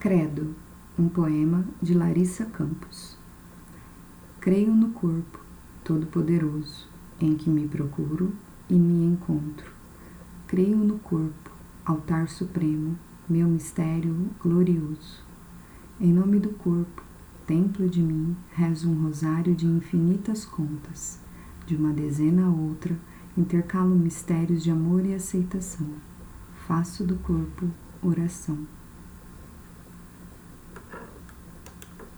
Credo, um poema de Larissa Campos. Creio no corpo todo-poderoso em que me procuro e me encontro. Creio no corpo, altar supremo, meu mistério glorioso. Em nome do corpo, templo de mim, rezo um rosário de infinitas contas. De uma dezena a outra, intercalo mistérios de amor e aceitação. Faço do corpo oração.